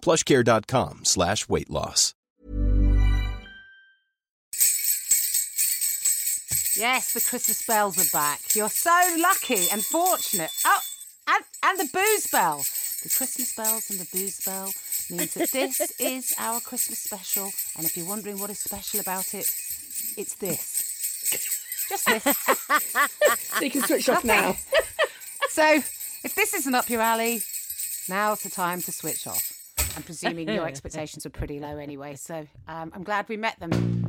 plushcare.com slash weight loss. Yes, the Christmas bells are back. You're so lucky and fortunate. Oh, and, and the booze bell. The Christmas bells and the booze bell means that this is our Christmas special. And if you're wondering what is special about it, it's this. Just this. So you can switch off now. so, if this isn't up your alley, now's the time to switch off. I'm presuming your expectations were pretty low anyway, so um, I'm glad we met them.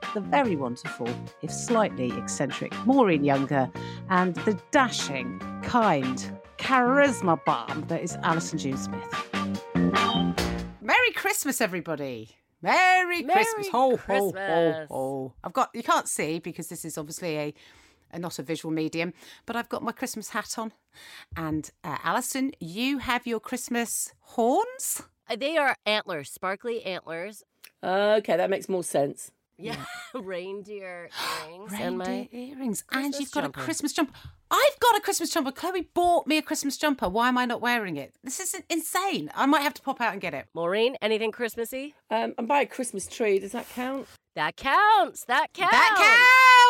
the very wonderful, if slightly eccentric, Maureen Younger, and the dashing, kind, charisma bomb that is Alison June Smith. Merry Christmas, everybody! Merry, Merry Christmas! Ho, ho, ho, ho! I've got you can't see because this is obviously a, a not a visual medium, but I've got my Christmas hat on, and uh, Alison, you have your Christmas horns. Uh, They are antlers, sparkly antlers. Okay, that makes more sense. Yeah, reindeer earrings and my Reindeer earrings, and Christmas you've got jumper. a Christmas jumper. I've got a Christmas jumper. Chloe bought me a Christmas jumper. Why am I not wearing it? This is insane. I might have to pop out and get it. Maureen. Anything Christmassy? Um, and by a Christmas tree, does that count? That counts. That counts. That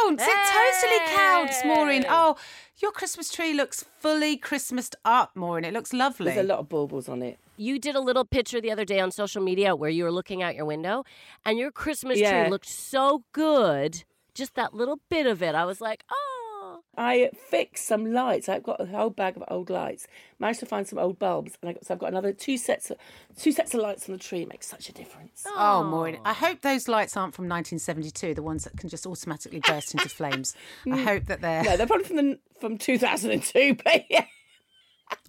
counts. It totally counts, Maureen. Oh, your Christmas tree looks fully Christmased up, Maureen. It looks lovely. There's a lot of baubles on it. You did a little picture the other day on social media where you were looking out your window, and your Christmas Yeah. tree looked so good. Just that little bit of it. I was like, oh. I fixed some lights. I've got a whole bag of old lights. Managed to find some old bulbs, and I got, so I've got another two sets of two sets of lights on the tree. It makes such a difference. Oh, Maureen. I hope those lights aren't from 1972, the ones that can just automatically burst into flames. I hope that they're. No, they're probably from the, from 2002, but yeah.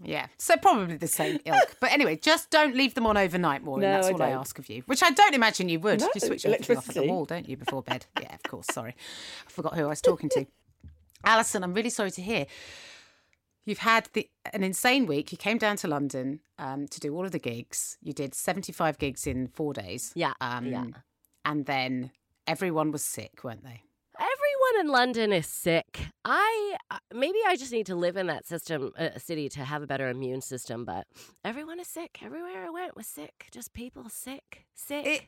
Yeah, so probably the same ilk. But anyway, just don't leave them on overnight, Maureen. No, That's I all I ask of you. Which I don't imagine you would. No, you switch everything off at the wall, don't you, before bed? Yeah, of course. Sorry, I forgot who I was talking to. Alison, I'm really sorry to hear. You've had the, an insane week. You came down to London um, to do all of the gigs. You did 75 gigs in four days. Yeah, Um, yeah. And then everyone was sick, weren't they? Everyone in London is sick. I uh, maybe I just need to live in that system, uh, city, to have a better immune system. But everyone is sick. Everywhere I went was sick. Just people sick, sick. It,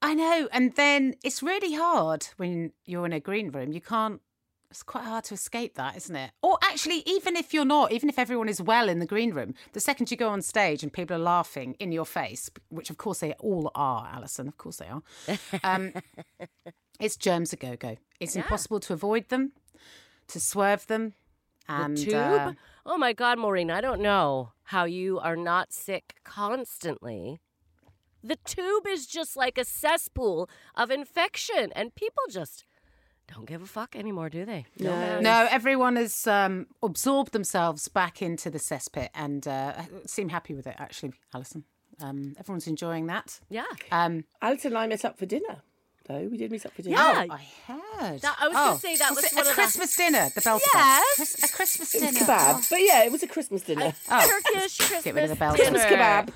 I know. And then it's really hard when you're in a green room. You can't, it's quite hard to escape that, isn't it? Or actually, even if you're not, even if everyone is well in the green room, the second you go on stage and people are laughing in your face, which of course they all are, Alison, of course they are, um, it's germs a go go. It's impossible to avoid them, to swerve them. And the tube? uh, oh my God, Maureen, I don't know how you are not sick constantly. The tube is just like a cesspool of infection, and people just don't give a fuck anymore, do they? No. man. No, everyone has um, absorbed themselves back into the cesspit and uh, seem happy with it, actually, Alison. Um, everyone's enjoying that. Yeah. Um, Alison and I met up for dinner, though. We did meet up for dinner. Yeah. oh, I heard. That- I was gonna say that was it one a of the- Christmas dinner. The bells Yes. Chris- a Christmas It was dinner. kebab. But yeah, it was a Christmas dinner. Oh. Turkish Christmas Get rid of the bells. dinner. Christmas kebab.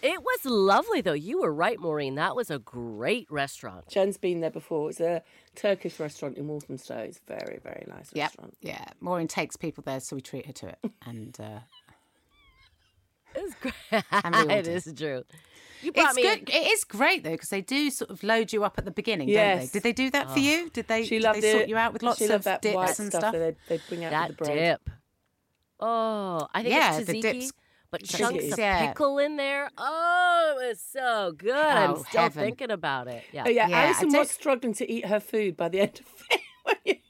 It was lovely, though. You were right, Maureen. That was a great restaurant. Jen's been there before. It's a Turkish restaurant in Walthamstow. It's a very, very nice Yep. restaurant. Yeah. Maureen takes people there, so we treat her to it. And uh, It's great. And we all it did. is true. You brought it's me. good. It is great though because they do sort of load you up at the beginning, don't they? Did they do that for you? Did they? She did loved they sort you out with lots she of loved that dips white and stuff, stuff? that they'd, they'd bring out that the bread. dip. Oh, I think Yeah, it's the tzatziki, dip's- but Tzatziki. chunks of Yeah. pickle in there. Oh, it was so good. I'm Oh, still heaven. thinking about it. Yeah, Oh, yeah, Yeah, Alison was struggling to eat her food by the end of it.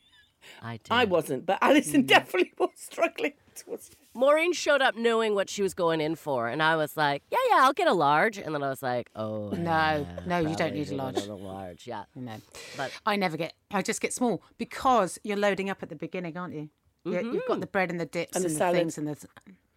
I did. I wasn't, but Alison Mm. definitely was struggling towards Maureen showed up knowing what she was going in for, and I was like, "Yeah, yeah, I'll get a large." And then I was like, "Oh, No, yeah, no, you don't need a large. A large." Yeah, No, but I never get. I just get small because you're loading up at the beginning, aren't you? You- You've got the bread and the dips And and, the the, things and the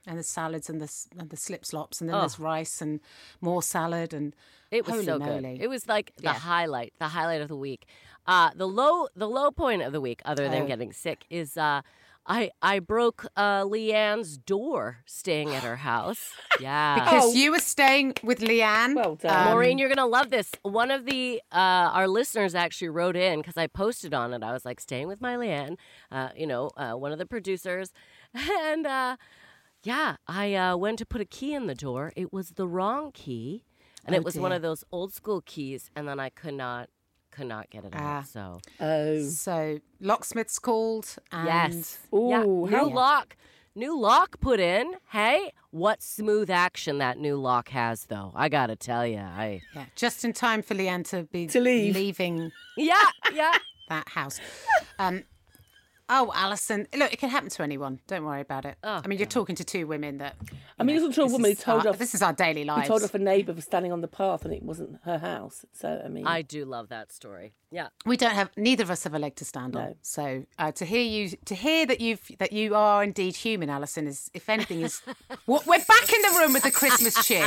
and the salads and the s- and the slip slops and then Oh. there's rice and more salad and It was so moly. good. It was like the Yeah. highlight, the highlight of the week. Uh, the low, the low point of the week, other than Oh. getting sick, is uh, I I broke uh, Leanne's door staying at her house. Yeah. because Oh. you were staying with Leanne. Well done. Maureen, you're gonna love this. One of the uh, our listeners actually wrote in because I posted on it. I was like, "Staying with my Leanne," uh, you know, uh, one of the producers, and uh, yeah, I uh, went to put a key in the door. It was the wrong key, and Oh, it was one of those old school keys, and then I could not could not get it Ah. out. So Oh, So locksmith's called. And yes, yeah, Ooh, new how- lock. New lock put in. Hey, what smooth action that new lock has, though. I gotta tell you, I Yeah, just in time for Leanne to be To leave. leaving yeah, yeah. that house. Um, oh, Alison, look, it can happen to anyone. Don't worry about it. Oh, I mean, you're talking to two women that. I mean, you it wasn't to a woman who told our, off- This is our daily life. lives. told off a neighbour for standing on the path and it wasn't her house. So, I mean, I do love that story. Yeah. We don't have. Neither of us have a leg to stand on. So uh, to hear you, to hear that you've that you are indeed human, Alison, is if anything is. Well, We're back in the room with the Christmas cheer.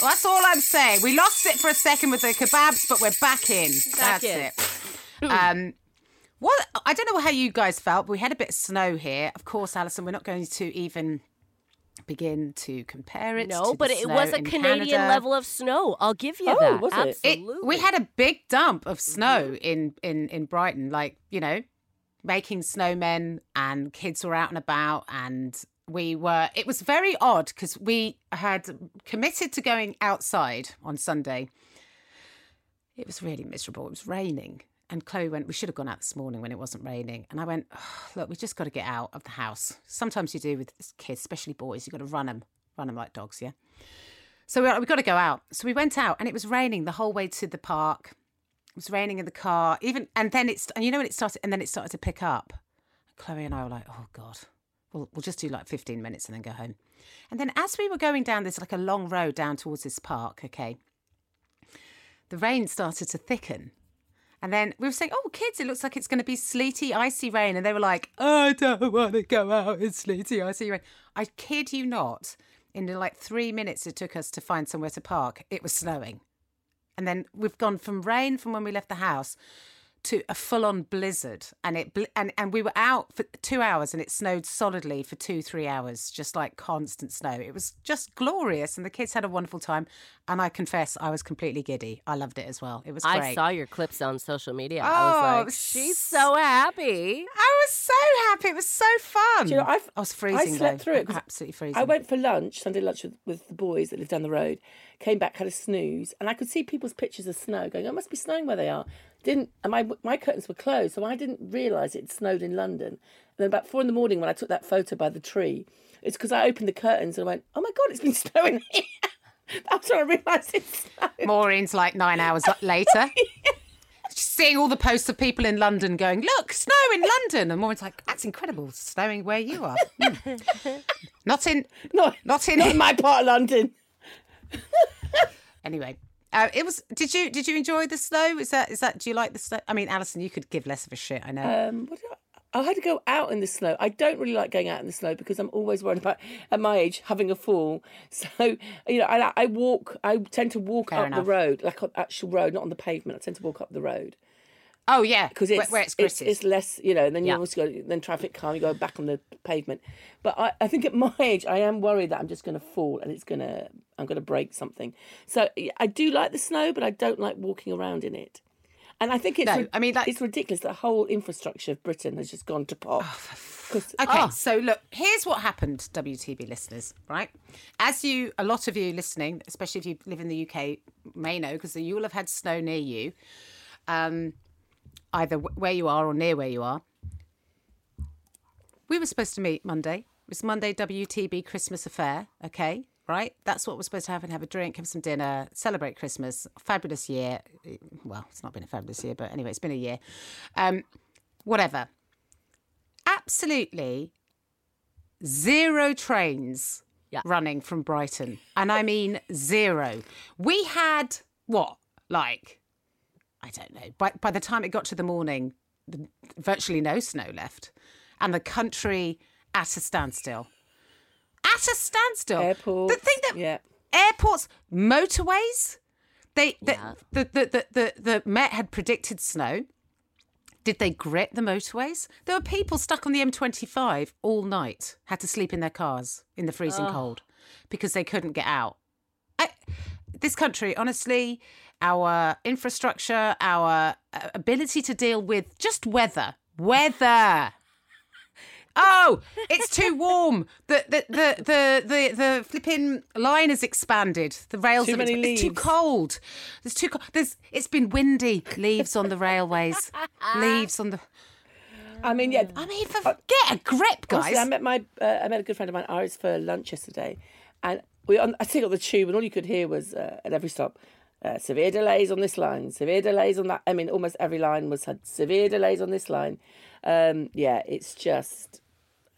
Well, that's all I'm saying. We lost it for a second with the kebabs, but we're back in. Back that's in. it. Um, what I don't know how you guys felt, but we had a bit of snow here. Of course, Alison, we're not going to even begin to compare it. No, but it was a Canadian Canada. level of snow. I'll give you Oh, that. was it? It- we had a big dump of snow Mm-hmm. in, in, in Brighton, like, you know, making snowmen and kids were out and about and we were it was very odd because we had committed to going outside on Sunday. It was really miserable. It was raining. And Chloe went, We should have gone out this morning when it wasn't raining. And I went, oh, Look, we just got to get out of the house. Sometimes you do with kids, especially boys, you've got to run them, run them like dogs, yeah? So we we got to go out. So we went out, and it was raining the whole way to the park. It was raining in the car, even, and then it's, and you know when it started, and then it started to pick up. Chloe and I were like, oh god, we'll we'll just do like fifteen minutes and then go home. And then as we were going down this like a long road down towards this park, okay, the rain started to thicken. And then we were saying, "Oh, kids, it looks like it's going to be sleety, icy rain." And they were like, "I don't want to go out in sleety, icy rain." I kid you not. In like three minutes it took us to find somewhere to park, it was snowing. And then we've gone from rain from when we left the house to a full-on blizzard, and it bl- and and we were out for two hours, and it snowed solidly for two three hours, just like constant snow. It was just glorious, and the kids had a wonderful time. And I confess, I was completely giddy. I loved it as well. It was great. I saw your clips on social media. Oh, I was oh, like, she's so happy. I was so happy. It was so fun. Do you know, I've- I was freezing. I slept though. through it 'cause Absolutely freezing. I went for lunch, Sunday lunch with, with the boys that live down the road. Came back, had a snooze, and I could see people's pictures of snow going. Oh, it must be snowing where they are. Didn't and my my curtains were closed, so I didn't realise it snowed in London. And then about four in the morning, when I took that photo by the tree, it's because I opened the curtains and I went, "Oh my god, it's been snowing here." That's when I realised it's snowed. Maureen's like nine hours later. Just Seeing all the posts of people in London going, look, snow in London. And Maureen's like, that's incredible, snowing where you are. Hmm. Not in, Not, not in, not in my part of London. Anyway, uh, it was. Did you did you enjoy the snow? Is that is that? Do you like the snow? I mean, Alison, you could give less of a shit. I know. Um, what did I, I had to go out in the snow. I don't really like going out in the snow because I'm always worried about, at my age, having a fall. So, you know, I, I walk, I tend to walk Fair up enough. the road, like on actual road, not on the pavement. I tend to walk up the road. Oh yeah, because it's, where it's it's, it's less, you know, then you Yeah. also go, then traffic calm, you go back on the pavement. But I, I think at my age, I am worried that I'm just going to fall and it's going to, I'm going to break something. So I do like the snow, but I don't like walking around in it. And I think it's, No, I mean, like- it's ridiculous. The whole infrastructure of Britain has just gone to pot. 'Cause- Okay, Oh, so look, here's what happened, WTB listeners, right? As you, a lot of you listening, especially if you live in the UK, may know, because you will have had snow near you, um, either where you are or near where you are. We were supposed to meet Monday. It was Monday WTB Christmas affair, okay? Right? That's what we're supposed to have and have a drink, have some dinner, celebrate Christmas. Fabulous year. Well, it's not been a fabulous year, but anyway, it's been a year. Um, whatever absolutely zero trains Yeah. running from Brighton. And I mean zero. We had what? Like, I don't know. By, by the time it got to the morning, the, virtually no snow left. And the country at a standstill. At a standstill. Airports, The thing that yeah. airports, motorways. They the, Yeah. the, the, the, the, the Met had predicted snow. Did they grit the motorways? There were people stuck on the M25 all night, had to sleep in their cars in the freezing cold because they couldn't get out. This country, honestly, our infrastructure, our uh, ability to deal with just weather, weather. Oh, it's too warm. The the the the the, the flipping line has expanded. The rails Too have many expanded. It's too cold. There's too cold. There's it's been windy. Leaves on the railways. Leaves on the. I mean, yeah. I mean, for, get a grip, guys. Honestly, I met my uh, I met a good friend of mine, Iris, for lunch yesterday, and we on, I think on the tube, and all you could hear was uh, at every stop. Uh, severe delays on this line, severe delays on that. I mean, almost every line was had severe delays on this line. Um, yeah, it's just,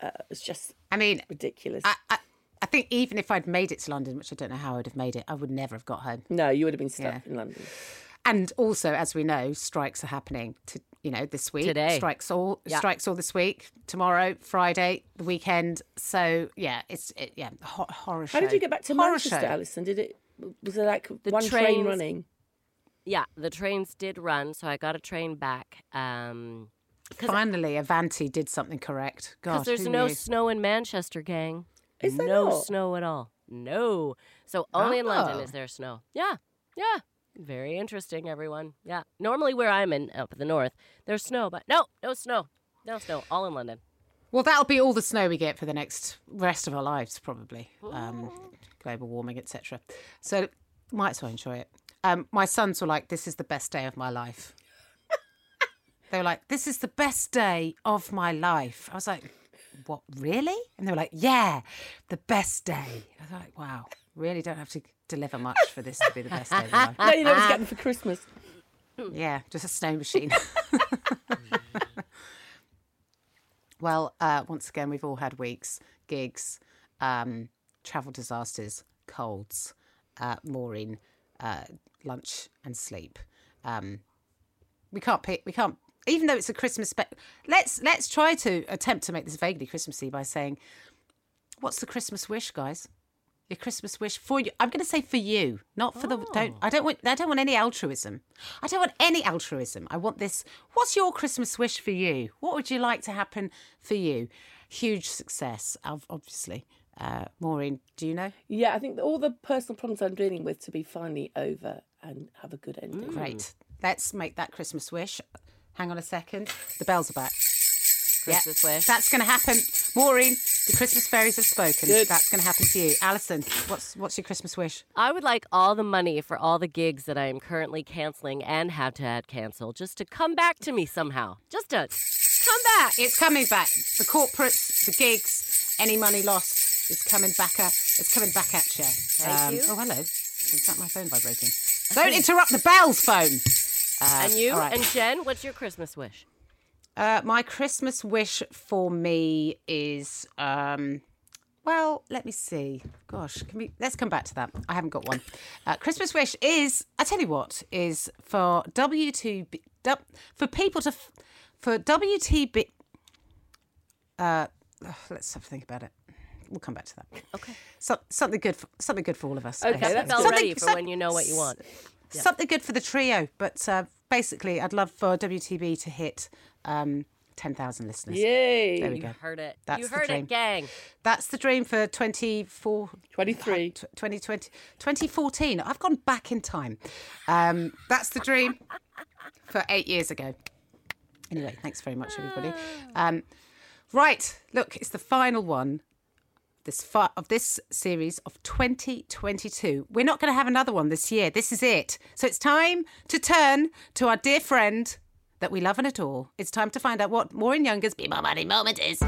uh, it's just I mean, ridiculous. I, I I think even if I'd made it to London, which I don't know how I'd have made it, I would never have got home. no, you would have been stuck Yeah. in London. And also, as we know, strikes are happening to you know this week. Today. strikes all Yeah. strikes all this week. Tomorrow, Friday, the weekend. So yeah, it's it, yeah ho- horror show. How did you get back to Horror Manchester, show. Alison? Did it was there like The one train running? Yeah, the trains did run, so I got a train back. Um, Finally, Avanti did something correct. because there's no knew? snow in Manchester, gang. Is there no not? snow at all? No. So only in London Oh. is there snow. Yeah, yeah. Very interesting, everyone. Yeah. Normally, where I'm in up in the north, there's snow, but no, no snow, no snow. All in London. Well, that'll be all the snow we get for the next rest of our lives, probably. Um, global warming, etc. So might as well enjoy it. Um, my sons were like, "This is the best day of my life." they were like, "This is the best day of my life." I was like, "What, really?" And they were like, "Yeah, the best day." I was like, "Wow, really don't have to deliver much for this to be the best day of my life." No, you know, always get them for Christmas. Yeah, just a snow machine. well, uh, once again, we've all had weeks, gigs, um, travel disasters, colds, uh, Maureen, uh, lunch and sleep. Um, we can't pick. We can't. Even though it's a Christmas, spe- let's let's try to attempt to make this vaguely Christmassy by saying, "What's the Christmas wish, guys?" Your Christmas wish for you. I'm going to say for you, not for the. Don't. I don't want. I don't want any altruism. I don't want any altruism. I want this. What's your Christmas wish for you? What would you like to happen for you? Huge success, obviously. Uh, Maureen, do you know? Yeah, I think all the personal problems I'm dealing with to be finally over and have a good ending. Great. Let's make that Christmas wish. Hang on a second. The bells are back. Yeah, Christmas wish. That's going to happen. Maureen, the Christmas fairies have spoken. Good. That's going to happen to you. Alison, what's what's your Christmas wish? I would like all the money for all the gigs that I am currently canceling and have to had cancel just to come back to me somehow. Just to come back. It's coming back. The corporates, the gigs, any money lost is coming back at. It's coming back at you. Thank you. Oh, hello. Is that my phone vibrating? Don't interrupt the bells phone. Uh, and you all right. and Jen, what's your Christmas wish? Uh, my Christmas wish for me is, um, well, let me see. Gosh, can we? Let's come back to that. I haven't got one. Uh, Christmas wish is, I tell you what, is for WTB, for people to, for WTB. Uh, let's have a think about it. We'll come back to that. Okay. So, something good, for, something good for all of us. Okay, that's ready for when you know what you want. Something good for the trio. But uh, basically, I'd love for WTB to hit um, 10,000 listeners. Yay. There we You go. heard it. That's you heard dream. it, gang. That's the dream for 24, 23. 2020, 2014. I've gone back in time. Um, that's the dream for eight years ago. Anyway, thanks very much, everybody. Um, right, look, it's the final one. This fi- of this series of 2022. We're not going to have another one this year. This is it. So it's time to turn to our dear friend that we love and adore. It's time to find out what Maureen Younger's Be More Maureen moment is.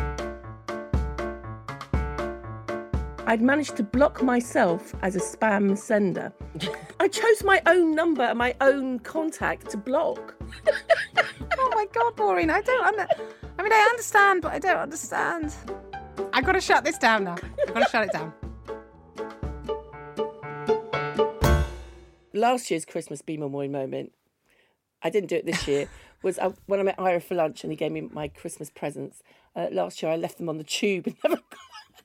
I'd managed to block myself as a spam sender. I chose my own number and my own contact to block. Oh my God, Maureen, I don't. Under- I mean, I understand, but I don't understand. I've got to shut this down now. I've got to shut it down. Last year's Christmas Be More Maureen moment, I didn't do it this year, was uh, when I met Ira for lunch and he gave me my Christmas presents. Uh, last year I left them on the tube and never,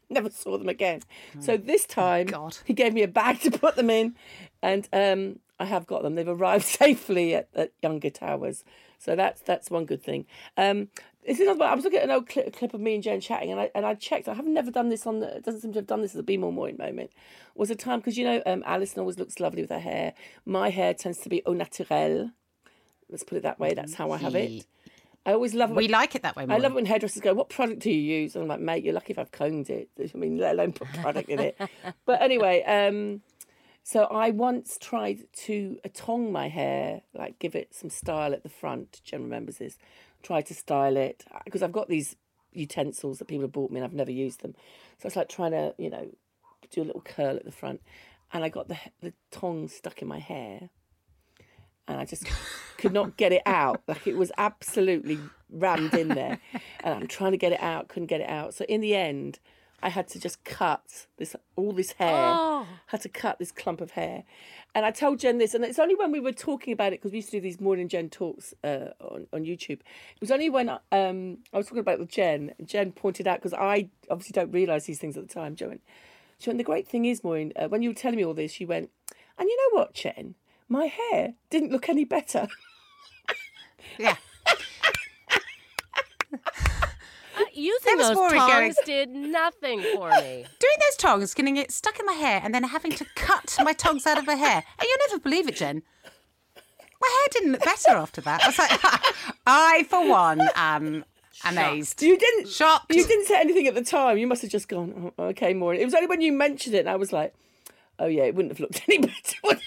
never saw them again. So this time God. he gave me a bag to put them in and um, I have got them. They've arrived safely at, at Younger Towers. So that's that's one good thing. Um, this is another. I was looking at an old clip, clip of me and Jen chatting, and I and I checked. I have never done this on. The, it doesn't seem to have done this as a Be More Maureen moment. Was a time because you know um, Alison always looks lovely with her hair. My hair tends to be au naturel. Let's put it that way. That's how I have it. I always love it. We when- like it that way, I love it when hairdressers go, "What product do you use?" And I'm like, "Mate, you're lucky if I've combed it. I mean, let alone put product in it." But anyway, um, so I once tried to tong my hair, like give it some style at the front. Jen remembers this. Tried to style it because I've got these utensils that people have bought me and I've never used them. So it's like trying to, you know, do a little curl at the front, and I got the the tongs stuck in my hair and I just could not get it out. Like it was absolutely rammed in there, and I'm trying to get it out, couldn't get it out. So in the end, I had to just cut this all this hair. Oh. Had to cut this clump of hair, and I told Jen this, and it's only when we were talking about it because we used to do these morning Jen talks uh, on on YouTube. It was only when um, I was talking about it with Jen. Jen pointed out because I obviously don't realise these things at the time. Jen she went, the great thing is, Maureen, uh, when you were telling me all this, she went, and you know what, Jen, my hair didn't look any better. Yeah. Uh, using was those Maureen tongs going- did nothing for me. Doing those tongs, getting it stuck in my hair, and then having to cut my tongs out of my hair. And you'll never believe it, Jen. My hair didn't look better after that. I was like, I, for one, am amazed. You didn't Shocked. You didn't say anything at the time. You must have just gone, oh, okay, Maureen. It was only when you mentioned it, and I was like, oh yeah, it wouldn't have looked any better.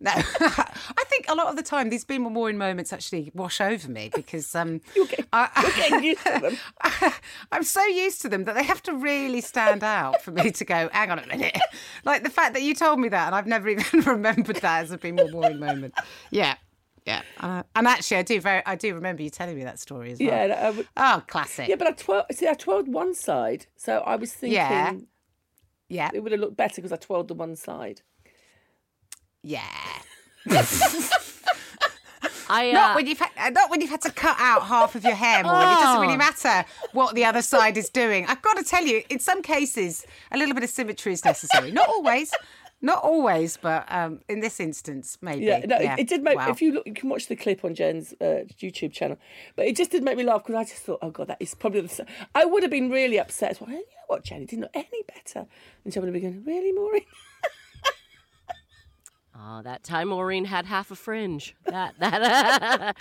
No, I think a lot of the time these Be More Maureen moments actually wash over me because um, You're getting- I, you're getting used to them. I'm so used to them that they have to really stand out for me to go. Hang on a minute, like the fact that you told me that and I've never even remembered that as a Be More Maureen moment. Yeah, yeah, uh, and actually I do very, I do remember you telling me that story as well. Yeah, I would- Oh, classic. yeah, but I twirled. See, I twirled one side, so I was thinking Yeah. yeah, it would have looked better because I twirled the one side. Yeah. I uh, Not when you've had, uh, not when you've had to cut out half of your hair, Maureen. It doesn't really Oh. matter what the other side is doing. I've got to tell you, in some cases, a little bit of symmetry is necessary. Not always, not always, but um, in this instance, maybe. Yeah, no, it- It, did make. Wow. If you look, you can watch the clip on Jen's uh, YouTube channel. But it just did make me laugh because I just thought, oh god, that is probably the. s- I would have been really upset. as Well, you know what, Jen, it didn't look any better. And Jen would have been going, really, Maureen? Oh, that time Maureen had half a fringe. That that. Uh,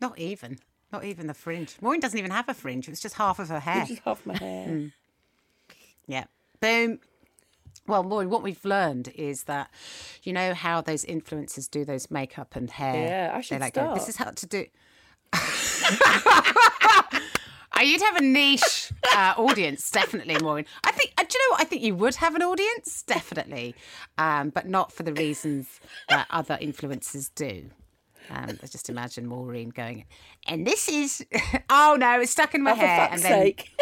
Not even. Not even the fringe. Maureen doesn't even have a fringe. It's just half of her hair. It's just half my hair. Hmm. Yeah. Boom. Well, Maureen, what we've learned is that you know how those influencers do those makeup and hair. Yeah, I They should like go, start. this is how to do. You'd have a niche uh, audience, definitely, Maureen. I think. Uh, do you know what? I think you would have an audience, definitely, um, but not for the reasons that other influencers do. Um, I just imagine Maureen going, and this is, oh no, it's stuck in my Oh, for fuck's and then, sake.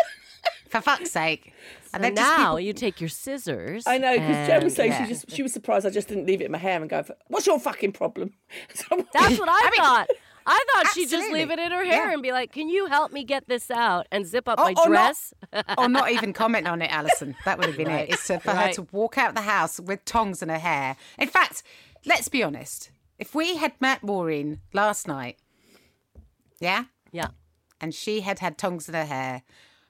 For fuck's sake. And And then now people- you take your scissors. I know because Jen was and- saying yeah. she just she was surprised I just didn't leave it in my hair and go, "What's your fucking problem?" That's what I, I mean- thought. I thought she'd just leave it in her hair Yeah. and be like, "Can you help me get this out and zip up Or- my or not- dress?" or not even comment on it, Alison. That would have been Right, it. It's for her to walk out the house with tongs in her hair. In fact, let's be honest. If we had met Maureen last night, yeah, yeah. and she had had tongs in her hair,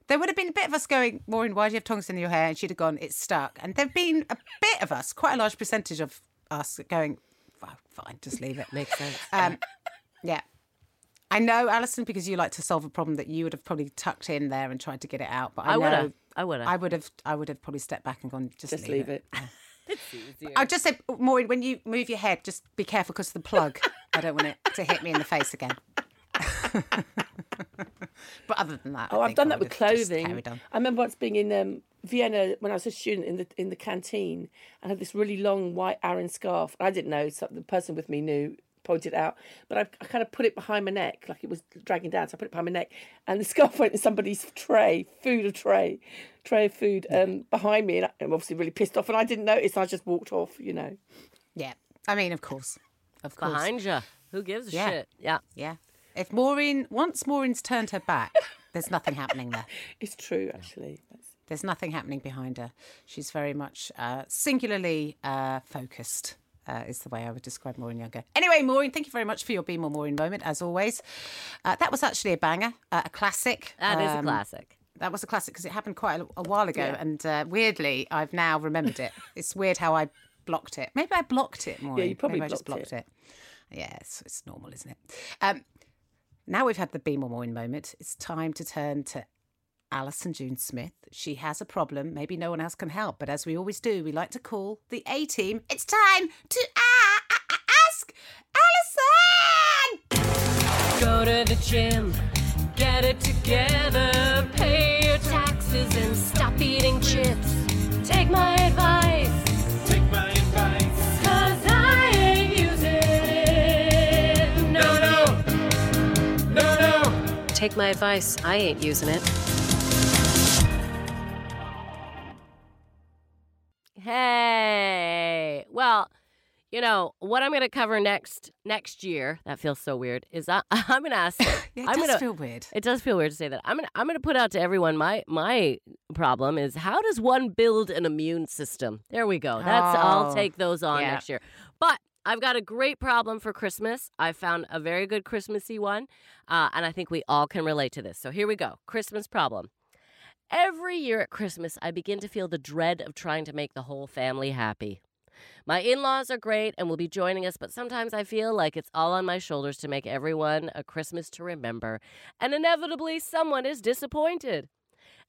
there would have been a bit of us going, Maureen, why do you have tongs in your hair? And she'd have gone, it's stuck. And there'd been a bit of us, quite a large percentage of us going, "Well, fine, just leave it. Makes sense. Um, yeah. I know, Alison, because you like to solve a problem that you would have probably tucked in there and tried to get it out. But I, I would have. I would have. I have. would have. I would have probably stepped back and gone. Just, Just leave it. I'll just said, Maureen, when you move your head, just be careful because of the plug. I don't want it to hit me in the face again. but other than that, I Oh, I've done I that with would have just clothing. I remember once being in um, Vienna when I was a student in the in the canteen and had this really long white Aran scarf. I didn't know, so the person with me knew, pointed out, but I, I kind of put it behind my neck, like it was dragging down. So I put it behind my neck, and the scarf went in somebody's tray, food a tray, tray of food um, behind me, and I'm obviously really pissed off, and I didn't notice. I just walked off, you know. Yeah, I mean, of course, of course, Behind you. Who gives a Yeah. shit? Yeah. Yeah, if Maureen once Maureen's turned her back, there's nothing happening there. It's true, actually. That's... There's nothing happening behind her. She's very much uh, singularly uh, focused. Uh, is the way I would describe Maureen Younger. Anyway, Maureen, thank you very much for your Be More Maureen moment, as always. Uh, that was actually a banger, uh, a classic. That is a Um, classic. That was a classic because it happened quite a, a while ago, and uh, weirdly, I've now remembered it. it's weird how I blocked it. Maybe I blocked it, Maureen. Yeah, you probably Maybe I just blocked blocked it. Yeah, it's, it's normal, isn't it? Um, now we've had the Be More Maureen moment. It's time to turn to Alison June Smith. She has a problem. Maybe no one else can help, but as we always do, we like to call the A team. It's time to ask Alison. Go to the gym, get it together, pay your taxes and stop eating chips. Take my advice. Take my advice. Cause I ain't using it. No, no. No, no. Take my advice. I ain't using it. You know, what I'm going to cover next next year, that feels so weird, is I, I'm going to ask Yeah, it I'm does gonna, feel weird. It does feel weird to say that. I'm gonna I'm gonna put out to everyone my my problem is how does one build an immune system? There we go. That's I'll Oh, take those on yeah. next year. But I've got a great problem for Christmas. I found a very good Christmassy one, uh, and I think we all can relate to this. So here we go. Christmas problem. Every year at Christmas, I begin to feel the dread of trying to make the whole family happy. My in laws are great and will be joining us, but sometimes I feel like it's all on my shoulders to make everyone a Christmas to remember, and inevitably someone is disappointed.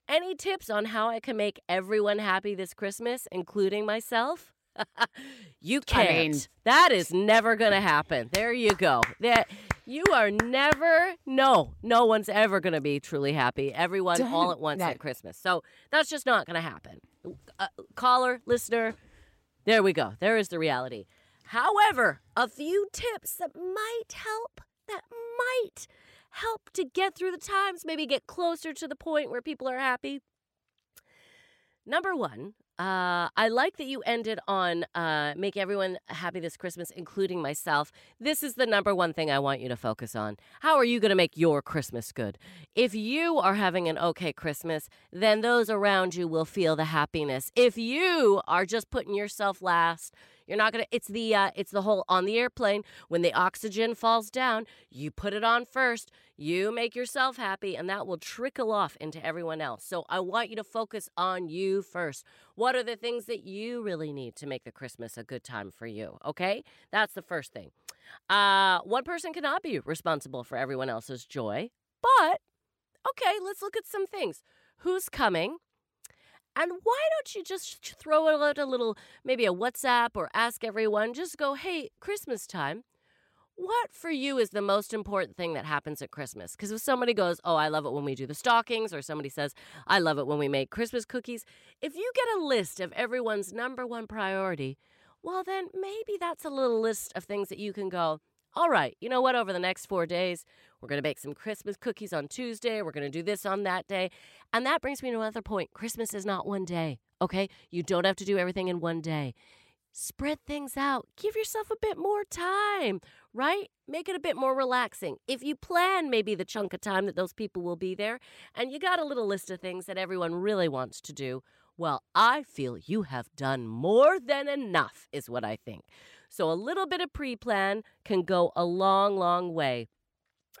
Any tips on how I can make everyone happy this Christmas, including myself? you can't. mean- that is never going to happen. There you go. That you are never no, no one's ever going to be truly happy. Everyone all at once no. at Christmas. So that's just not going to happen. Uh, caller, listener, there we go. There is the reality. However, a few tips that might help, that might help to get through the times, maybe get closer to the point where people are happy. Number one, uh, I like that you ended on uh, make everyone happy this Christmas, including myself. This is the number one thing I want you to focus on. How are you going to make your Christmas good? If you are having an okay Christmas, then those around you will feel the happiness. If you are just putting yourself last, you're not gonna. It's the uh, it's the whole on the airplane when the oxygen falls down. You put it on first. You make yourself happy, and that will trickle off into everyone else. So I want you to focus on you first. What are the things that you really need to make the Christmas a good time for you? Okay, that's the first thing. Uh, one person cannot be responsible for everyone else's joy, but okay, let's look at some things. Who's coming? And why don't you just throw out a little, maybe a WhatsApp or ask everyone, just go, hey, Christmas time, what for you is the most important thing that happens at Christmas? Because if somebody goes, oh, I love it when we do the stockings, or somebody says, I love it when we make Christmas cookies, if you get a list of everyone's number one priority, well, then maybe that's a little list of things that you can go, all right, you know what? Over the next four days, we're going to bake some Christmas cookies on Tuesday. We're going to do this on that day. And that brings me to another point. Christmas is not one day, okay? You don't have to do everything in one day. Spread things out. Give yourself a bit more time. right? Make it a bit more relaxing. If you plan maybe the chunk of time that those people will be there and you got a little list of things that everyone really wants to do, well, I feel you have done more than enough, is what I think. So a little bit of pre plan can go a long, long way.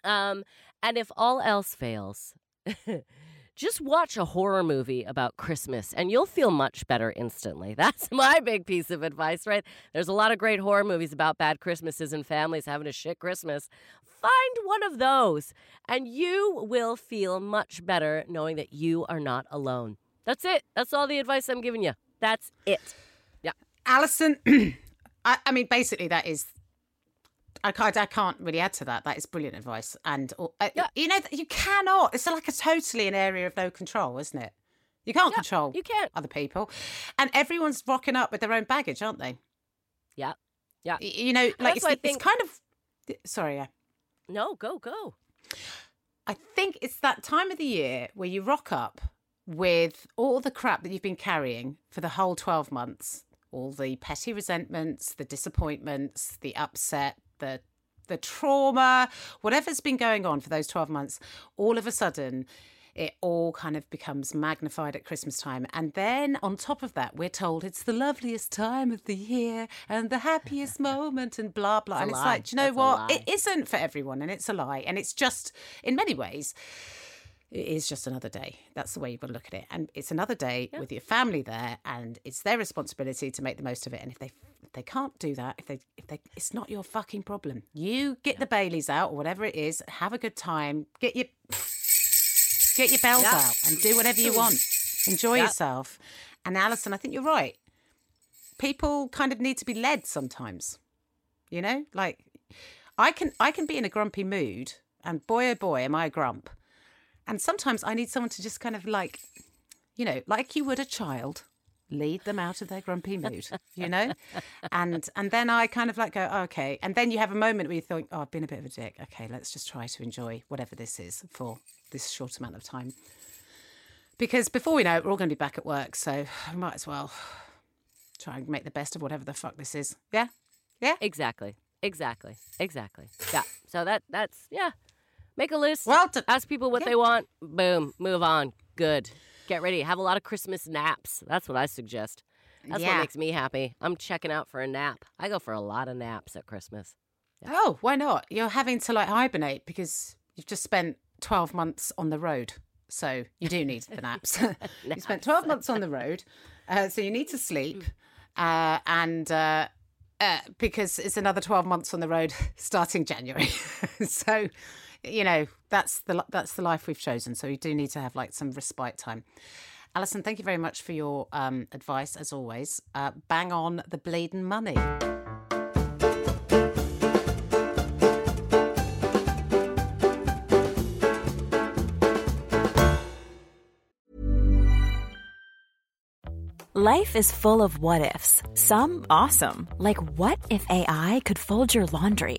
Um, and if all else fails, just watch a horror movie about Christmas and you'll feel much better instantly. That's my big piece of advice, right? There's a lot of great horror movies about bad Christmases and families having a shit Christmas. Find one of those and you will feel much better knowing that you are not alone. That's it. That's all the advice I'm giving you. That's it. Yeah. Alison, I, I mean, basically, that is. I can't, I can't really add to that. That is brilliant advice. And, uh, Yeah. you know, you cannot. It's like a totally an area of no control, isn't it? You can't Yeah, control you can't. other people. And everyone's rocking up with their own baggage, aren't they? Yeah. Yeah. You know, like it's, I it's kind of. Sorry, yeah. No, go, go. I think it's that time of the year where you rock up with all the crap that you've been carrying for the whole 12 months all the petty resentments, the disappointments, the upset, the the trauma, whatever's been going on for those 12 months, all of a sudden it all kind of becomes magnified at Christmas time. And then on top of that, we're told it's the loveliest time of the year and the happiest moment and blah, blah. It's and it's lie. like, do you know That's what? It isn't for everyone and it's a lie. And it's just, in many ways, it is just another day. That's the way you've got to look at it. And it's another day with your family there, and it's their responsibility to make the most of it. And if they they can't do that, if they if they, it's not your fucking problem. You get the Baileys out or whatever it is. Have a good time. Get your get your bells Yeah. out and do whatever you want. Enjoy Yeah. yourself. And Alison, I think you're right. People kind of need to be led sometimes. You know, like I can I can be in a grumpy mood, and boy oh boy, am I a grump. And sometimes I need someone to just kind of like, you know, like you would a child, lead them out of their grumpy mood, you know? and and then I kind of like go, oh, okay. And then you have a moment where you think, oh, I've been a bit of a dick. Okay, let's just try to enjoy whatever this is for this short amount of time. Because before we know it, we're all going to be back at work. So I might as well try and make the best of whatever the fuck this is. Yeah? Yeah? Exactly. Exactly. Exactly. Yeah. So that that's yeah. Make a list. Well to, Ask people what Yeah. they want. Boom. Move on. Good. Get ready. Have a lot of Christmas naps. That's what I suggest. That's what makes me happy. I'm checking out for a nap. I go for a lot of naps at Christmas. Oh, why not? You're having to like hibernate because you've just spent 12 months on the road. So you do need the naps. you spent 12 months on the road. Uh, so you need to sleep. Uh, and uh, uh, because it's another 12 months on the road starting January. so, you know, that's the, that's the life we've chosen. So you do need to have like some respite time. Alison, thank you very much for your um, advice as always. Uh, bang on the bleeding money. Life is full of what ifs. Some awesome, like what if AI could fold your laundry?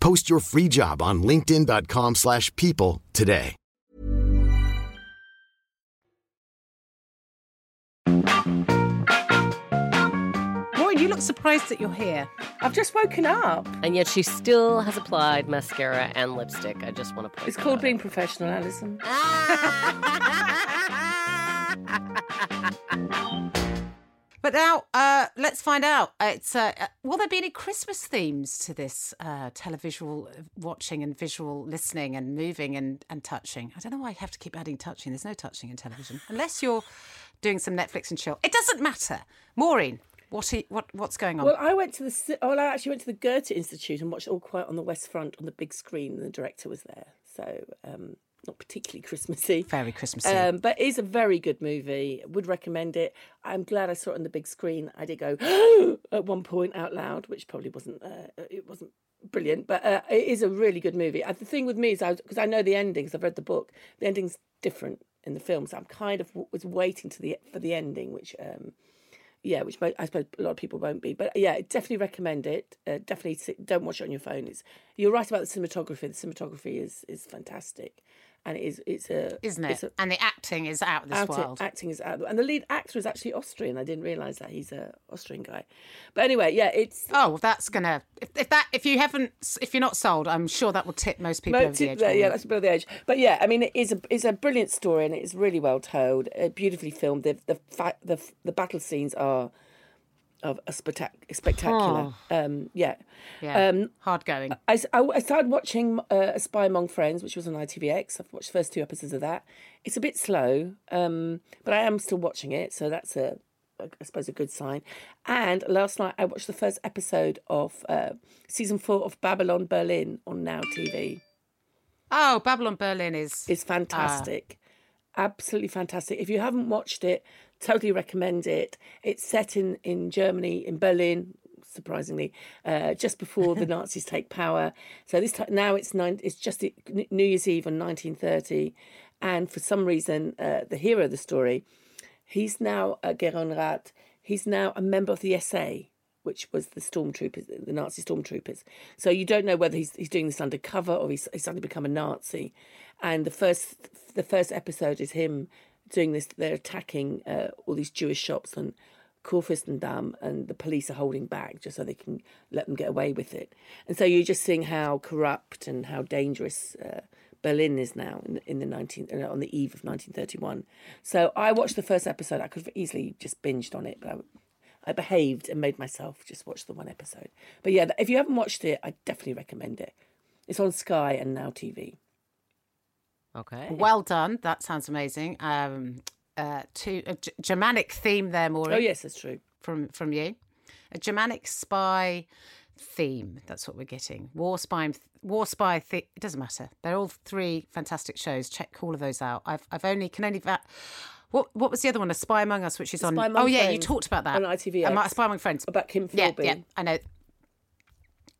Post your free job on linkedin.com/people slash people today. Maureen, you look surprised that you're here. I've just woken up. And yet she still has applied mascara and lipstick. I just want to point It's called out. being professional, Alison. But now, uh, let's find out. Uh, It's uh, uh, will there be any Christmas themes to this uh, televisual watching and visual listening and moving and, and touching? I don't know why I have to keep adding touching. There's no touching in television unless you're doing some Netflix and chill. It doesn't matter. Maureen, what are, what what's going on? Well, I went to the. Well, I actually went to the Goethe Institute and watched All Quiet on the West Front on the big screen, and the director was there. So, um, not particularly Christmassy. Very Christmassy. Um, but it's a very good movie. Would recommend it. I'm glad I saw it on the big screen. I did go at one point out loud, which probably wasn't. Uh, it wasn't brilliant, but uh, it is a really good movie. Uh, the thing with me is, I because I know the endings. I've read the book. The ending's different in the film, so I'm kind of was waiting to the for the ending, which. Um, yeah, which I suppose a lot of people won't be, but yeah, definitely recommend it. Uh, definitely sit, don't watch it on your phone. It's you're right about the cinematography. The cinematography is is fantastic, and it is it's a Isn't it's it? a, and the acting is out of this out- world. acting is out, and the lead actor is actually Austrian. I didn't realise that he's a Austrian guy, but anyway, yeah, it's Oh, that's gonna. If, if that, if you haven't, if you're not sold, I'm sure that will tip most people over the edge. yeah, that's below the edge. But yeah, I mean, it is a it's a brilliant story and it's really well told, uh, beautifully filmed. The the fa- the the battle scenes are of a spectac- spectacular. Um, yeah, yeah, um, hard going. I I started watching uh, A Spy Among Friends, which was on ITVX. I've watched the first two episodes of that. It's a bit slow, um, but I am still watching it, so that's a, a- I suppose, a good sign. And last night I watched the first episode of uh, season four of Babylon Berlin on Now TV. Oh, Babylon Berlin is It's fantastic. Absolutely fantastic. If you haven't watched it, totally recommend it. It's set in, in Germany, in Berlin, surprisingly, uh, just before the Nazis take power. So this time now it's nine. It's just New Year's Eve on 1930, and for some reason, uh, the hero of the story, he's now a Gereon Rath. He's now a member of the SA, which was the stormtroopers, the Nazi stormtroopers. So you don't know whether he's he's doing this undercover or he's, he's suddenly become a Nazi. And the first the first episode is him doing this. They're attacking uh, all these Jewish shops on Kurfürstendamm, and the police are holding back just so they can let them get away with it. And so you're just seeing how corrupt and how dangerous. Uh, Berlin is now in, in the 19 uh, on the eve of 1931. So I watched the first episode. I could have easily just binged on it, but I, I behaved and made myself just watch the one episode. But yeah, if you haven't watched it, I definitely recommend it. It's on Sky and Now TV. Okay. well done. That sounds amazing. Um, uh, to a G- Germanic theme there, Maureen. Oh yes, that's true. from from you, a Germanic spy theme. That's what we're getting. War spy, war spy. The- it doesn't matter. They're all three fantastic shows. Check all of those out. I've I've only can only va- what what was the other one? A Spy Among Us, which is on. Oh yeah, you Friends talked about that on ITVX. Um, Spy Among Friends About Kim Yeah, Philby. yeah, I know.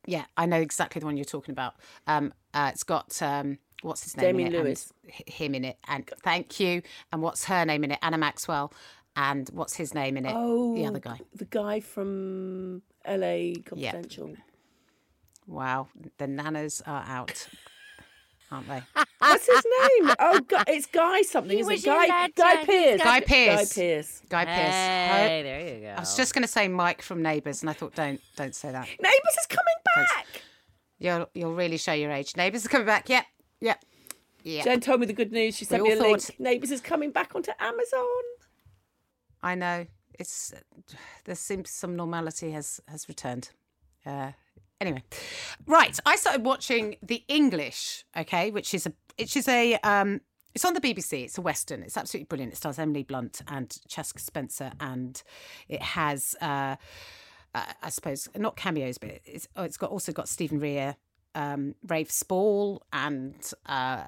Yeah, I know exactly the one you're talking about. Um, uh, it's got um, what's his name? Damian it, and Lewis. h- him in it, and thank you. And what's her name in it? Anna Maxwell. And what's his name in it? Oh, the other guy. the guy from LA Confidential. Wow, the nanas are out, aren't they? What's his name? Oh, Guy, it's Guy something. He Is it Guy? in Guy Pearce. Guy Pearce. Guy Pearce. Guy Pearce. Hey, there you go. I was just going to say Mike from Neighbours, and I thought, don't don't say that. Neighbours is coming back. You'll you'll really show your age. Neighbours are coming back. Yep, yep, yeah. Jen told me the good news. She sent me a all link. Neighbours is coming back onto Amazon. I know. It's there seems some normality has has returned. Uh, anyway, right. I started watching The English. Okay, which is a which is a um. It's on the BBC. It's a western. It's absolutely brilliant. It stars Emily Blunt and Chaske Spencer, and it has, uh, uh, I suppose, not cameos, but it's oh, it's got also got Stephen Rea, um, Rafe Spall, and uh,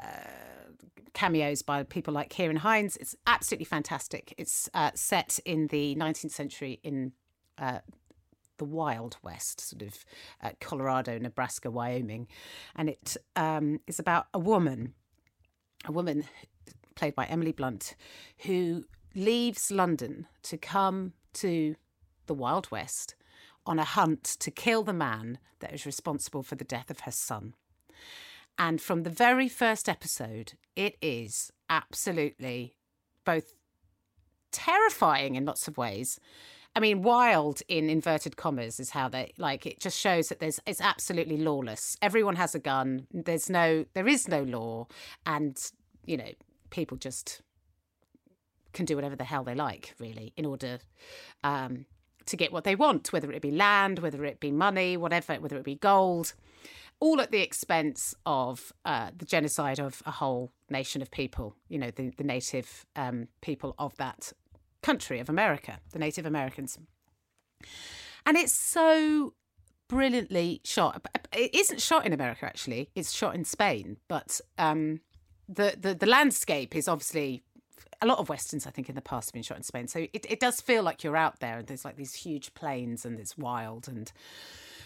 cameos by people like Ciarán Hinds. It's absolutely fantastic. It's uh, set in the 19th century in uh, the Wild West, sort of uh, Colorado, Nebraska, Wyoming, and it um, is about a woman, a woman played by Emily Blunt, who leaves London to come to the Wild West on a hunt to kill the man that is responsible for the death of her son. And from the very first episode, it is absolutely both terrifying in lots of ways I mean, wild in inverted commas is how they like it. Just shows that there's it's absolutely lawless. Everyone has a gun. There's no, there is no law, and you know, people just can do whatever the hell they like, really, in order um, to get what they want, whether it be land, whether it be money, whatever, whether it be gold, all at the expense of uh, the genocide of a whole nation of people. You know, the the native um, people of that country of America, the Native Americans. And it's so brilliantly shot. It isn't shot in America, actually. It's shot in Spain, but um, the, the the landscape is obviously a lot of westerns. I think in the past have been shot in Spain, so it, it does feel like you're out there, and there's like these huge plains, and it's wild, and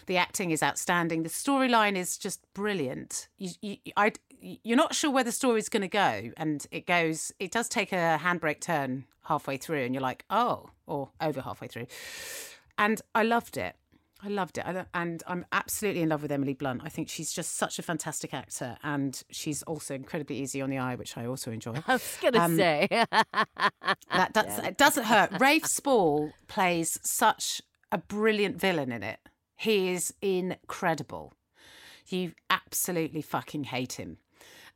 the acting is outstanding. The storyline is just brilliant. You, you, I, you're not sure where the story's going to go, and it goes. It does take a handbrake turn halfway through, and you're like, oh, or over halfway through. And I loved it. I loved it. And I'm absolutely in love with Emily Blunt. I think she's just such a fantastic actor, and she's also incredibly easy on the eye, which I also enjoy. I was gonna Um, say. That does, it doesn't hurt. Rafe Spall plays such a brilliant villain in it. He is incredible. You absolutely fucking hate him.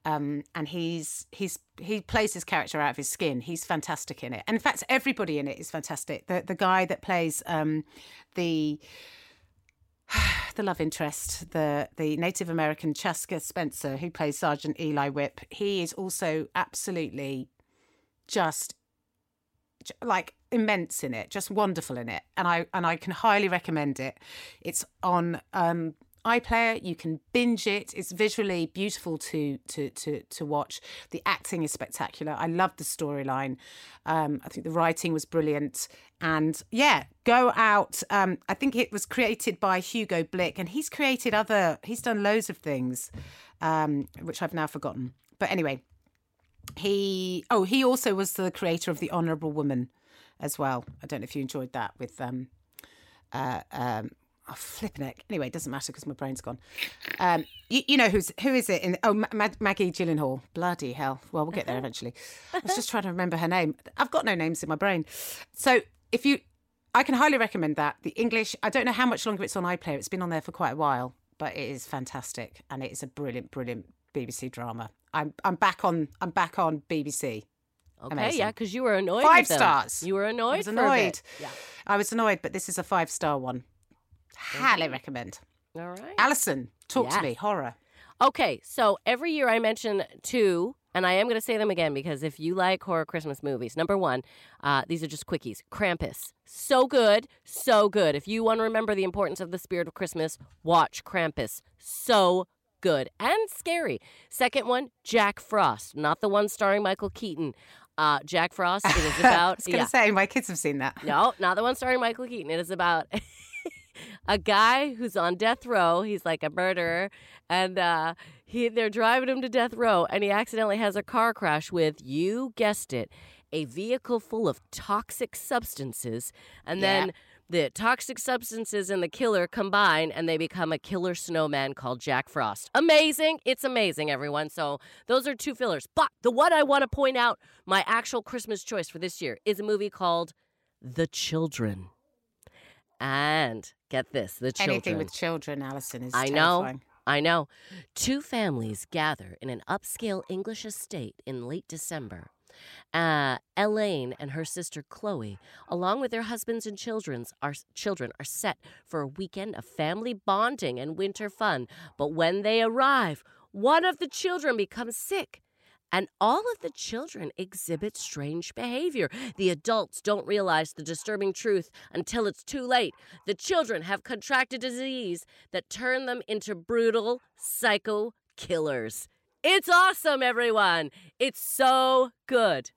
Um, and he's he's he plays his character out of his skin. He's fantastic in it. And in fact, everybody in it is fantastic. The the guy that plays um, the the love interest, the the Native American Chaske Spencer, who plays Sergeant Eli Whipp, he is also absolutely just like immense in it, just wonderful in it, and I and I can highly recommend it. It's on um, iPlayer. You can binge it. It's visually beautiful to to to to watch. The acting is spectacular. I love the storyline. Um, I think the writing was brilliant, and yeah, go out. Um, I think it was created by Hugo Blick, and he's created other. He's done loads of things, um, which I've now forgotten. But anyway, he oh he also was the creator of the honorable woman as well i don't know if you enjoyed that with um uh um oh, flipping it anyway it doesn't matter because my brain's gone um you, you know who's who is it in oh Ma- Ma- maggie gyllenhaal bloody hell well we'll get there eventually i was just trying to remember her name i've got no names in my brain so if you i can highly recommend that the english i don't know how much longer it's on iplayer it's been on there for quite a while but it is fantastic and it is a brilliant brilliant bbc drama i'm i'm back on i'm back on bbc Okay, Amazing. yeah, because you were annoyed. Five stars. You were annoyed. I was annoyed. Yeah. I was annoyed, but this is a five star one. Highly recommend. All right. Alison, talk to me. Horror. Okay, so every year I mention two, and I am going to say them again because if you like horror Christmas movies, number one, uh, these are just quickies. Krampus. So good, so good. If you want to remember the importance of the spirit of Christmas, watch Krampus. So good and scary. Second one, Jack Frost, not the one starring Michael Keaton. Uh, Jack Frost, it is I about. was going to yeah. say, my kids have seen that. No, not the one starring Michael Keaton. It is about a guy who's on death row. He's like a murderer, and uh, he they're driving him to death row, and he accidentally has a car crash with you guessed it, a vehicle full of toxic substances, and Yeah. then. The toxic substances and the killer combine, and they become a killer snowman called Jack Frost. Amazing! It's amazing, everyone. So, those are two fillers. But the one I want to point out, my actual Christmas choice for this year, is a movie called The Children. And get this, The Children. Anything with children, Alison, is I know. terrifying. I know. Two families gather in an upscale English estate in late December. Uh, Elaine and her sister Chloe, along with their husbands and children's, are, children, are set for a weekend of family bonding and winter fun. But when they arrive, one of the children becomes sick. And all of the children exhibit strange behavior. The adults don't realize the disturbing truth until it's too late. The children have contracted a disease that turned them into brutal psycho killers. It's awesome, everyone. It's so good.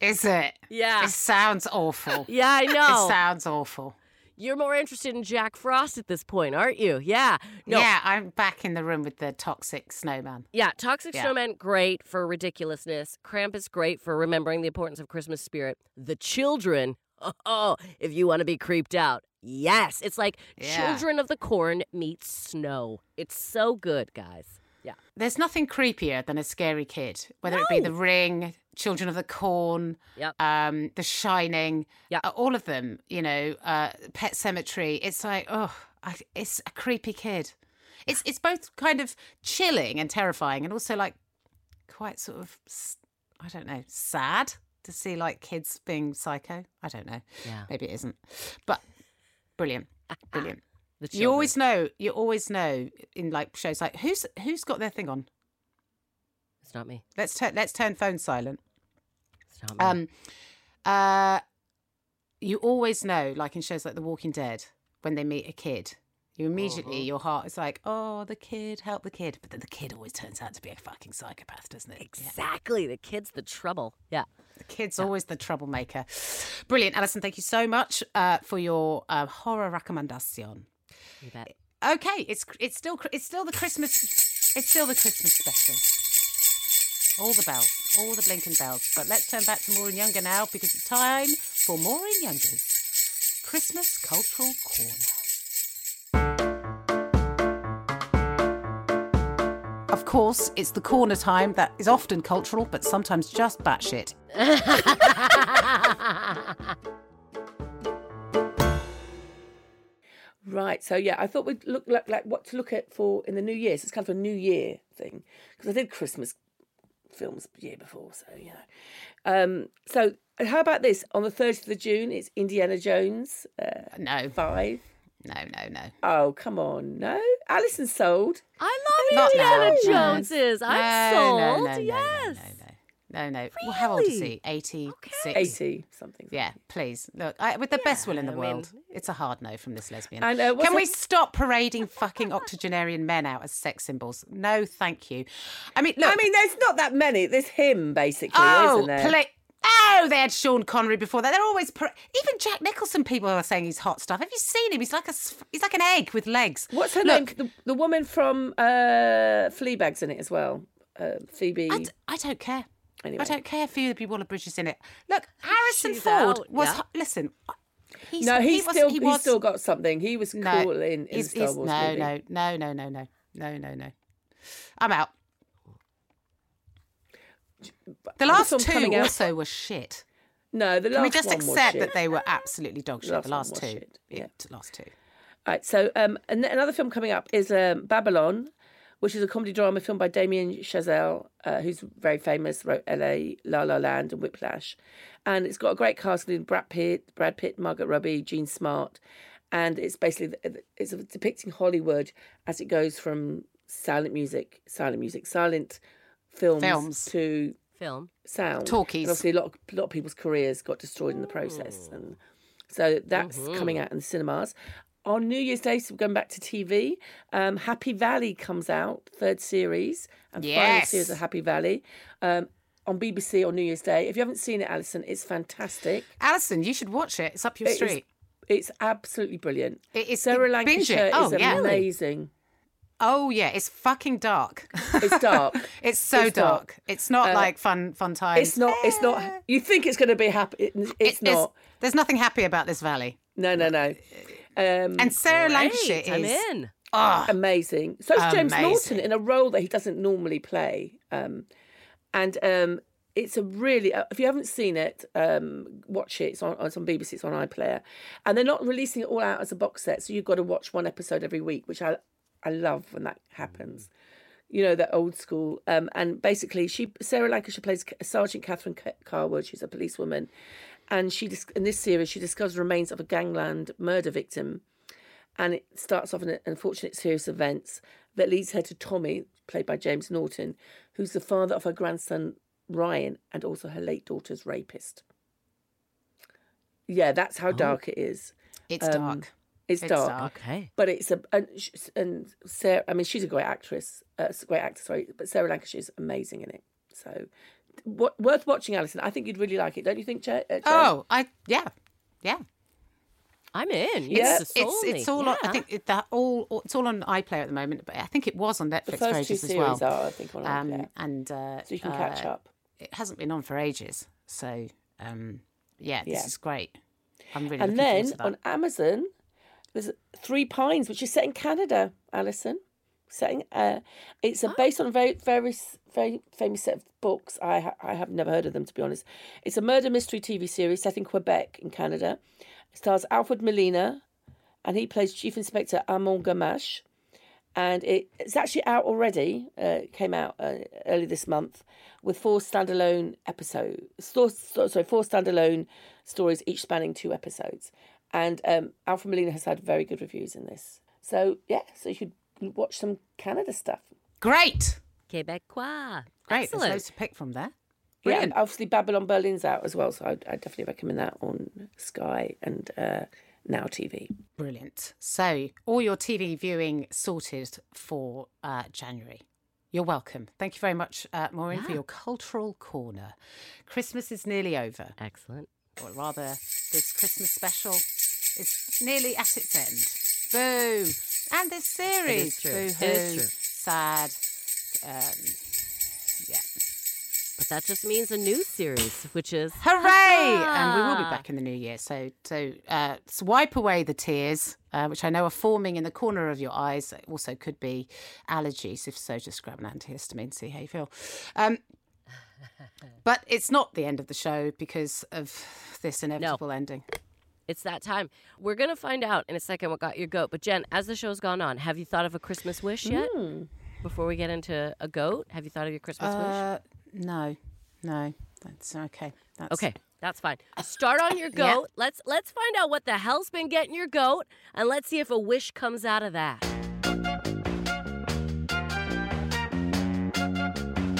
Is it? Yeah. It sounds awful. Yeah, I know. It sounds awful. You're more interested in Jack Frost at this point, aren't you? Yeah. No. Yeah, I'm back in the room with the toxic snowman. Yeah, Toxic Yeah. Snowman, great for ridiculousness. Krampus, great for remembering the importance of Christmas spirit. The children, oh, if you want to be creeped out, yes. It's like Yeah. Children of the Corn meets snow. It's so good, guys. Yeah. There's nothing creepier than a scary kid, whether it be The Ring, Children of the Corn, Yep. um, The Shining, Yeah. uh, all of them. You know, uh, Pet Sematary. It's like, oh, I, it's a creepy kid. It's it's both kind of chilling and terrifying, and also like quite sort of, I don't know, sad to see like kids being psycho. I don't know. Yeah. Maybe it isn't, but brilliant, brilliant. The You always know. You always know in like shows like who's who's got their thing on. It's not me. Let's turn let's turn phone silent. It's not me. Um, uh, you always know, like in shows like The Walking Dead, when they meet a kid, you immediately your heart is like, oh, the kid, help the kid. But then the kid always turns out to be a fucking psychopath, doesn't it? Yeah. exactly. The kid's the trouble. Yeah. The kid's always the troublemaker. Brilliant, Alison. Thank you so much uh, for your uh, horror recommendation. You bet. Okay, it's it's still it's still the Christmas it's still the Christmas special. All the bells, all the blinking bells. But let's turn back to Maureen Younger now because it's time for Maureen Younger's Christmas Cultural Corner. Of course, it's the corner time that is often cultural, but sometimes just batshit. Right. So yeah, I thought we'd look like, like what to look at for in the new year. So it's kind of a new year thing because I did Christmas films the year before. So you know. Um, so how about this? On the thirtieth of June, it's Indiana Jones uh, No, five. no, no, no. Oh come on, no, Alison sold. I love Not Indiana now, no. Joneses. I'm No, sold. no, no, no, yes. No, no, no. Well, how old is he? 86? Eighty something. Yeah, please. Look, I, with the best will in the I mean- world, it's a hard no from this lesbian. And, uh, Can we stop parading fucking octogenarian men out as sex symbols? No, thank you. I mean, look. I mean, there's not that many. There's him basically, oh, isn't there? pla- oh, they had Sean Connery before that. They're always par- even Jack Nicholson. People are saying he's hot stuff. Have you seen him? He's like a he's like an egg with legs. What's her Look, name? The, the woman from uh, Fleabag's in it as well. Uh, Phoebe. I, d- I don't care. Anyway. I don't care if Phoebe Waller-Bridge in it. Look, Harrison She's Ford out, was. yeah. Listen, he's, no, he's he still he he's still got something. He was no, cool in, in the he's- Star Wars no, movie. no, no, no, no, no, no, no, no. I'm out. The last two also were shit. No, the last Can we just accept that they were absolutely dog shit? last The last was two, yeah. t- last two. Right, so um, an- another film coming up is um, Babylon, which is a comedy drama film by Damien Chazelle, uh, who's very famous, wrote L.A., La La Land, and Whiplash, and it's got a great cast including Brad Pitt, Brad Pitt, Margaret Robbie, Jean Smart, and it's basically it's depicting Hollywood as it goes from silent music, silent music, silent films, Films. to Film. sound. Talkies. And obviously, a lot of, a lot of people's careers got destroyed in the process, and so that's coming out in the cinemas. On New Year's Day, so we're going back to TV. Um, Happy Valley comes out, third series and final Yes. series of Happy Valley um, on BBC on New Year's Day. If you haven't seen it, Alison, it's fantastic. Alison, you should watch it. It's up your It is- street. It's absolutely brilliant. It's- Sarah it- it. Lancashire Oh, is yeah. Amazing. Oh yeah, it's fucking dark. It's dark. it's so It's dark. dark. It's not Uh, like fun fun times. It's not. It's not. You think it's going to be happy? It- It's, It- there's- not. There's nothing happy about this valley. No, no, no. Um, And Sarah Lancashire Great, I'm is in. oh, amazing. So it's James Norton in a role that he doesn't normally play. Um, and um, it's a really, uh, if you haven't seen it, um, watch it. It's on, it's on BBC, it's on iPlayer. And they're not releasing it all out as a box set. So you've got to watch one episode every week, which I, I love when that happens. You know, that old school. Um, and basically, she Sarah Lancashire plays Sergeant Catherine Cawood. She's a policewoman. And she in this series, she discovers remains of a gangland murder victim and it starts off in an unfortunate series of events that leads her to Tommy, played by James Norton, who's the father of her grandson Ryan and also her late daughter's rapist. Yeah, that's how dark it is. it's Um, dark. It's, It's dark, dark. Okay. but it's a and, and Sarah. I mean, she's a great actress, uh, a great actress, Sorry, but Sarah Lancashire is amazing in it. So, what, worth watching, Alison. I think you'd really like it, don't you think, Che? uh? Oh, I yeah, yeah. I'm in. Yeah. It's it's me. all on, I think it, that all it's all on iPlayer at the moment, but I think it was on Netflix the for first two ages as series well. are, I think, on um, iPlayer. and uh, so you can catch uh, up. It hasn't been on for ages, so um, yeah, this Yeah. is great. I'm really And then on Amazon, there's Three Pines, which is set in Canada, Alison. Setting. Uh, it's a, based on a very, very, very famous set of books. I ha- I have never heard of them to be honest. It's a murder mystery TV series set in Quebec in Canada. It stars Alfred Molina, and he plays Chief Inspector Armand Gamache. And it, it's actually out already. Uh, came out uh, early this month with four standalone episodes. So, so- sorry, four standalone stories, each spanning two episodes. And um, Alfred Molina has had very good reviews in this. So yeah, so you should watch some Canada stuff. Great. Quebecois. Great. Excellent. There's loads to pick from there. Yeah, Brilliant. and obviously Babylon Berlin's out as well, so I, I definitely recommend that on Sky and uh, Now TV. Brilliant. So, all your TV viewing sorted for uh, January. You're welcome. Thank you very much, uh, Maureen, for your cultural corner. Christmas is nearly over, Excellent. or rather, this Christmas special is nearly at its end. Boo! And this series, true. boo It hoo, true. sad. Um, yeah. But that just means a new series, which is Hooray! And we will be back in the new year. So, so, uh, so wipe away the tears, uh, which I know are forming in the corner of your eyes. It also could be allergies. If so, just grab an antihistamine, see how you feel. Um, but it's not the end of the show because of this inevitable ending. It's that time. We're going to find out in a second what got your goat. But Jen, as the show's gone on, have you thought of a Christmas wish yet? Before we get into a goat, have you thought of your Christmas wish? Uh, no, no, that's okay. That's Okay, that's fine. Start on your Yeah. goat. Let's let's find out what the hell's been getting your goat, and let's see if a wish comes out of that.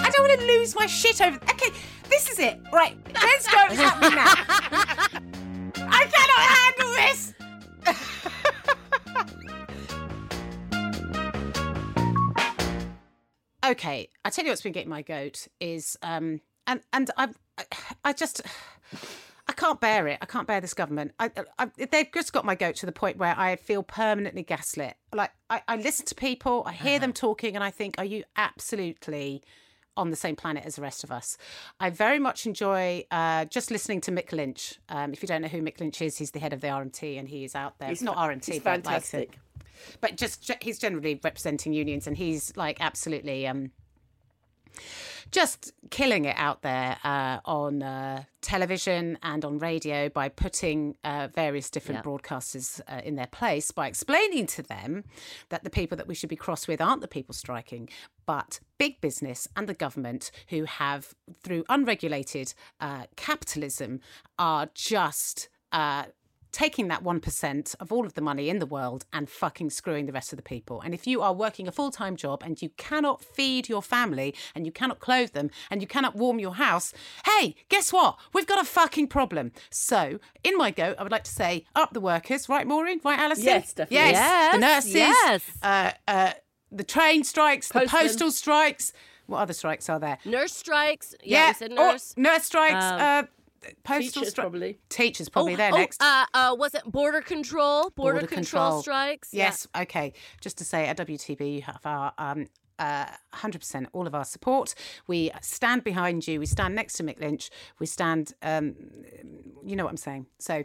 I don't want to lose my shit over. Okay, this is it. Right, let's go. It's happening now. I cannot handle this. okay, I tell you what's been getting my goat is um and and I I just I can't bear it. I can't bear this government. I, I, they've just got my goat to the point where I feel permanently gaslit. Like I, I listen to people, I hear them talking, and I think, are you absolutely on the same planet as the rest of us? I very much enjoy uh, just listening to Mick Lynch. Um, if you don't know who Mick Lynch is, he's the head of the RMT, and he is out there. He's not RMT, he's but like fantastic. but just he's generally representing unions and he's like absolutely um just killing it out there uh, on uh, television and on radio by putting uh, various different Yeah. broadcasters uh, in their place by explaining to them that the people that we should be cross with aren't the people striking, but big business and the government who have, through unregulated uh, capitalism, are just. Uh, taking that 1% of all of the money in the world and fucking screwing the rest of the people. And if you are working a full time job and you cannot feed your family and you cannot clothe them and you cannot warm your house, hey, guess what? We've got a fucking problem. So, in my go, I would like to say up the workers, right, Maureen? Right, Alison? Yes, definitely. Yes, the nurses, yes. Uh, uh, the train strikes, the postal strikes. What other strikes are there? Nurse strikes. Yeah, we said nurse. Oh, nurse strikes. Um, uh, postal Teachers, stri- probably. Teachers probably oh, there oh, next. Uh, uh, was it border control? Border, control. strikes. Yeah. Yes. Okay. Just to say, at WTB, you have our um, uh, 100% all of our support. We stand behind you. We stand next to Mick Lynch. We stand, um, you know what I'm saying. So,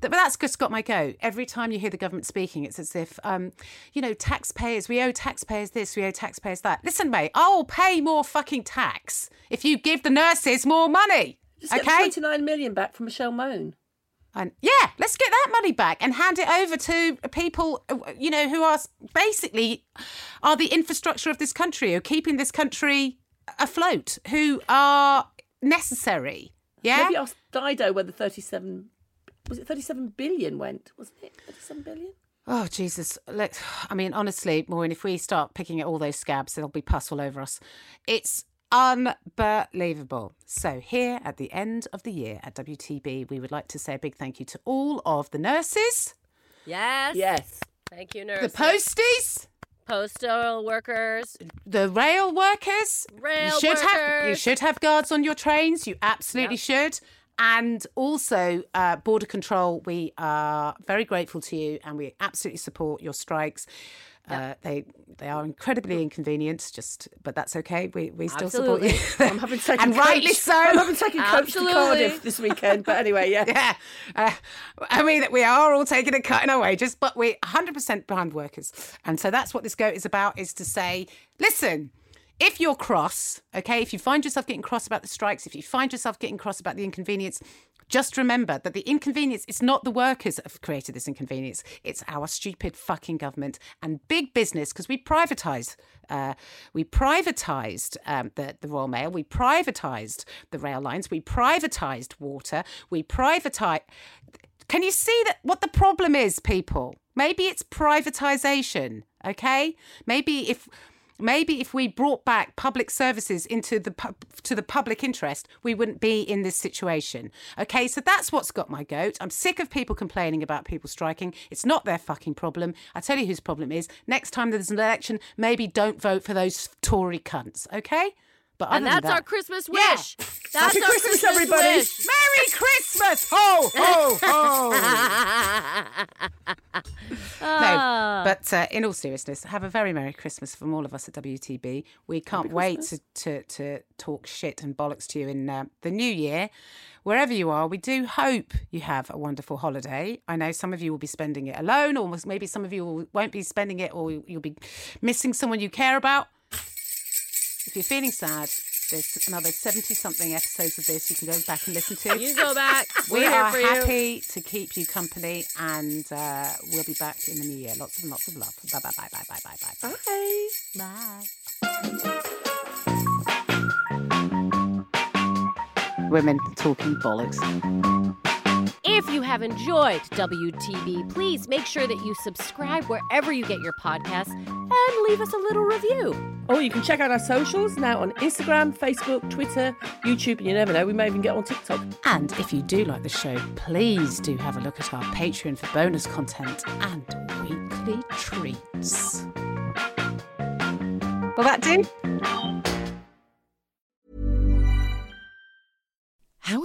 but that's just got my go. Every time you hear the government speaking, it's as if, um, you know, taxpayers, we owe taxpayers this, we owe taxpayers that. Listen, mate, I'll pay more fucking tax if you give the nurses more money. Just get okay? 29 million back from Michelle Mone. And yeah, let's get that money back and hand it over to people, uh, you know, who are basically are the infrastructure of this country, who are keeping this country afloat, who are necessary. Yeah. Maybe ask Dido where the 37 was it 37 billion went, wasn't it? 37 billion? Oh Jesus! Let I mean, honestly, Maureen, if we start picking at all those scabs, there'll be pus all over us. It's unbelievable. So here at the end of the year at WTB, we would like to say a big thank you to all of the nurses, Yes. Yes. Thank you, nurses. the posties, Postal workers. the rail workers. Rail you should have you should have guards on your trains. You absolutely should. And also, uh, Border Control, we are very grateful to you and we absolutely support your strikes. Uh, they they are incredibly inconvenient, just but that's okay. We we still Absolutely. support you. I'm having second and rightly so. I'm having second coach to Cardiff this weekend. But anyway, yeah. yeah. Uh, I mean, we are all taking a cut in our wages, but we're 100% behind workers. And so that's what this goat is about, is to say, listen, if you're cross, okay, if you find yourself getting cross about the strikes, if you find yourself getting cross about the inconvenience, just remember that the inconvenience, it's not the workers that have created this inconvenience. It's our stupid fucking government and big business because we privatise. Uh, we privatised um, the, the Royal Mail. We privatised the rail lines. We privatised water. We privatised. Can you see that what the problem is, people? Maybe it's privatisation. Okay, maybe if maybe if we brought back public services into the pub, to the public interest, we wouldn't be in this situation. Okay, so that's what's got my goat. I'm sick of people complaining about people striking. It's not their fucking problem. I tell you whose problem is. Next time there's an election, maybe don't vote for those Tory cunts. Okay. But And that's our that- Christmas Yeah. wish. That's Happy our Christmas, everybody. wish. Merry Christmas! Ho ho ho! Ah. No, but uh, in all seriousness, have a very Merry Christmas from all of us at WTB. We can't wait to, to, to talk shit and bollocks to you in uh, the new year. Wherever you are, we do hope you have a wonderful holiday. I know some of you will be spending it alone, or maybe some of you won't be spending it, or you'll be missing someone you care about. If you're feeling sad, there's another 70 something episodes of this you can go back and listen to. You go back. We're We here are for you. happy to keep you company, and uh, we'll be back in the new year. Lots and lots of love. Bye bye bye bye bye bye bye. Bye. Women talking bollocks. If you have enjoyed WTB, please make sure that you subscribe wherever you get your podcasts and leave us a little review. Oh, you can check out our socials now on Instagram, Facebook, Twitter, YouTube, and you never know, we may even get on TikTok. And if you do like the show, please do have a look at our Patreon for bonus content and weekly treats. Will that do?